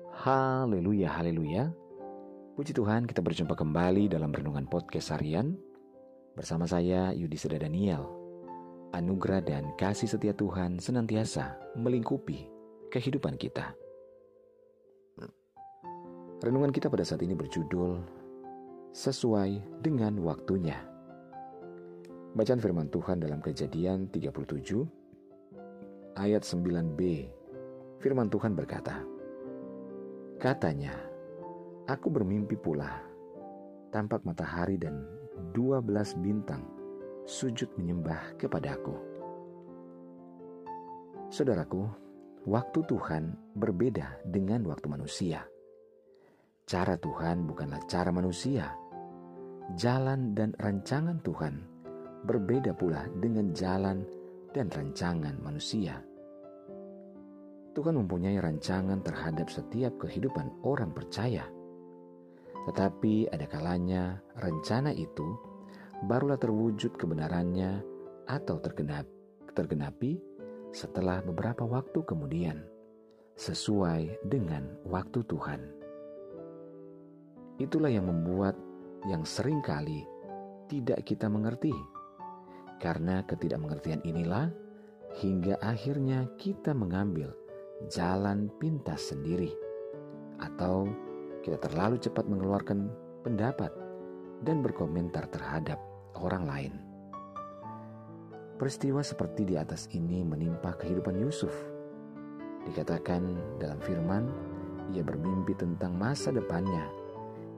Haleluya, haleluya. Puji Tuhan, kita berjumpa kembali dalam renungan podcast harian bersama saya Yudi Seda Daniel. Anugerah dan kasih setia Tuhan senantiasa melingkupi kehidupan kita. Renungan kita pada saat ini berjudul Sesuai dengan Waktunya. Bacaan firman Tuhan dalam Kejadian 37 ayat 9b. Firman Tuhan berkata, Katanya, aku bermimpi pula, tampak matahari dan dua belas bintang sujud menyembah kepadaku. Saudaraku, waktu Tuhan berbeda dengan waktu manusia. Cara Tuhan bukanlah cara manusia. Jalan dan rancangan Tuhan berbeda pula dengan jalan dan rancangan manusia. Tuhan mempunyai rancangan terhadap setiap kehidupan orang percaya. Tetapi ada kalanya rencana itu barulah terwujud kebenarannya atau tergenap, tergenapi setelah beberapa waktu kemudian, sesuai dengan waktu Tuhan. Itulah yang membuat yang sering kali tidak kita mengerti. Karena ketidakmengertian inilah hingga akhirnya kita mengambil jalan pintas sendiri, atau kita terlalu cepat mengeluarkan pendapat dan berkomentar terhadap orang lain. Peristiwa seperti di atas ini menimpa kehidupan Yusuf. Dikatakan dalam firman, ia bermimpi tentang masa depannya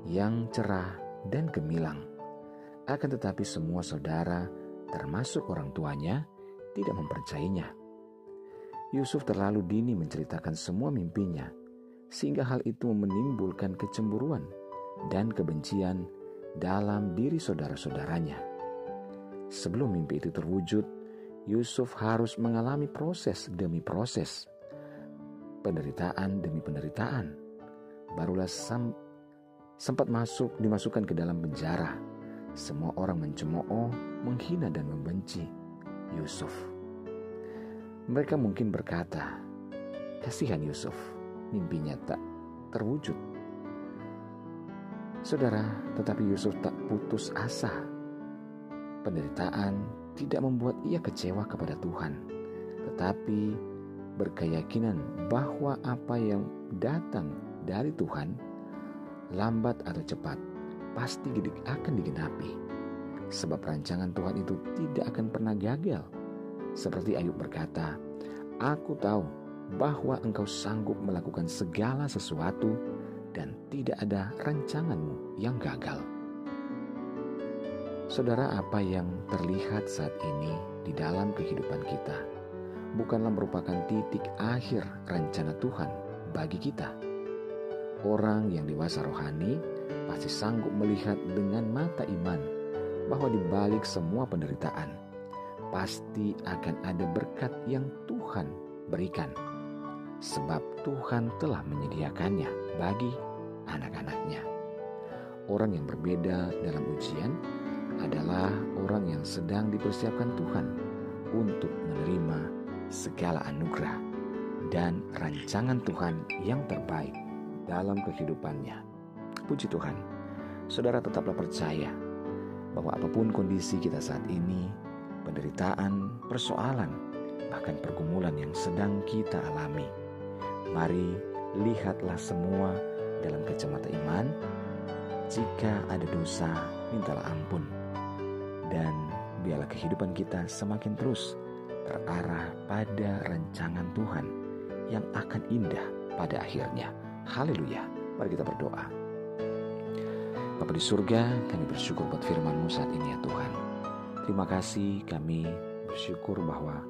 yang cerah dan gemilang. Akan tetapi semua saudara, termasuk orang tuanya, tidak mempercayainya Yusuf terlalu dini menceritakan semua mimpinya, sehingga hal itu menimbulkan kecemburuan dan kebencian dalam diri saudara-saudaranya. Sebelum mimpi itu terwujud, Yusuf harus mengalami proses demi proses, penderitaan demi penderitaan. Barulah sempat masuk dimasukkan ke dalam penjara. Semua orang mencemooh, menghina dan membenci Yusuf. Mereka mungkin berkata, "Kasihan Yusuf, mimpinya tak terwujud." Saudara, tetapi Yusuf tak putus asa. Penderitaan tidak membuat ia kecewa kepada Tuhan, tetapi berkeyakinan bahwa apa yang datang dari Tuhan lambat atau cepat pasti akan digenapi. Sebab rancangan Tuhan itu tidak akan pernah gagal seperti Ayub berkata, Aku tahu bahwa engkau sanggup melakukan segala sesuatu dan tidak ada rancanganmu yang gagal. Saudara, apa yang terlihat saat ini di dalam kehidupan kita bukanlah merupakan titik akhir rencana Tuhan bagi kita. Orang yang dewasa rohani pasti sanggup melihat dengan mata iman bahwa di balik semua penderitaan, pasti akan ada berkat yang Tuhan berikan. Sebab Tuhan telah menyediakannya bagi anak-anaknya. Orang yang berbeda dalam ujian adalah orang yang sedang dipersiapkan Tuhan untuk menerima segala anugerah dan rancangan Tuhan yang terbaik dalam kehidupannya. Puji Tuhan, saudara tetaplah percaya bahwa apa pun kondisi kita saat ini, penderitaan, persoalan, bahkan pergumulan yang sedang kita alami. Mari lihatlah semua dalam kacamata iman. Jika ada dosa, mintalah ampun. Dan biarlah kehidupan kita semakin terus terarah pada rancangan Tuhan yang akan indah pada akhirnya. Haleluya. Mari kita berdoa. Bapa di surga, kami bersyukur buat firman-Mu saat ini ya. Terima kasih kami bersyukur bahwa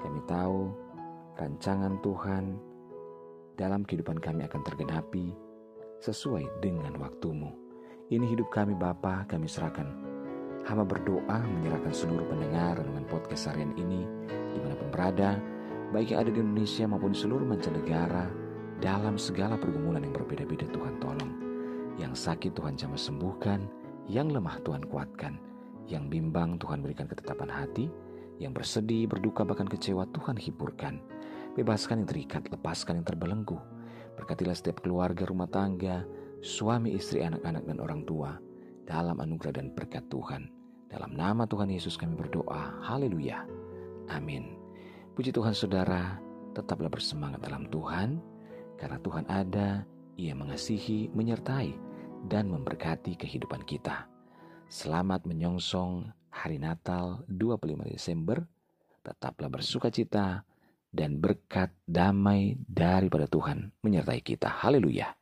kami tahu rancangan Tuhan dalam kehidupan kami akan tergenapi sesuai dengan waktumu. Ini hidup kami Bapa, kami serahkan. Hamba berdoa menyerahkan seluruh pendengar dengan podcast harian ini di mana pun berada, baik yang ada di Indonesia maupun seluruh mancanegara, dalam segala pergumulan yang berbeda-beda Tuhan tolong. Yang sakit Tuhan jamah sembuhkan, yang lemah Tuhan kuatkan yang bimbang Tuhan berikan ketetapan hati, yang bersedih, berduka, bahkan kecewa Tuhan hiburkan. Bebaskan yang terikat, lepaskan yang terbelenggu. Berkatilah setiap keluarga rumah tangga, suami, istri, anak-anak, dan orang tua dalam anugerah dan berkat Tuhan. Dalam nama Tuhan Yesus kami berdoa. Haleluya. Amin. Puji Tuhan saudara, tetaplah bersemangat dalam Tuhan, karena Tuhan ada, Ia mengasihi, menyertai, dan memberkati kehidupan kita. Selamat menyongsong hari Natal 25 Desember. Tetaplah bersuka cita dan berkat damai daripada Tuhan menyertai kita. Haleluya.